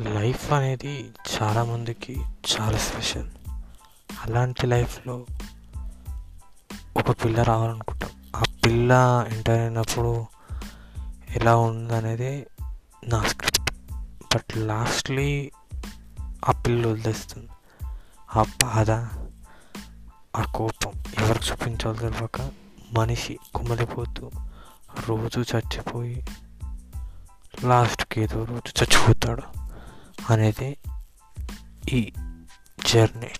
Life అనేది చాలామందికి చాలా స్పెషల్. అలాంటి లైఫ్లో ఒక పిల్ల రావాలనుకుంటాం. ఆ పిల్ల ఎంటర్ అయినప్పుడు ఎలా ఉందనేది నా స్క్రిప్ట్. బట్ లాస్ట్లీ ఆ పిల్ల వదిలేస్తుంది. ఆ బాధ ఆ కోపం ఎవరికి చూపించాలో తెలియక మనిషి కుమ్మలిపోతూ రోజు చచ్చిపోయి లాస్ట్కి ఏదో రోజు చచ్చిపోతాడు. అనేది ఈ జర్నీ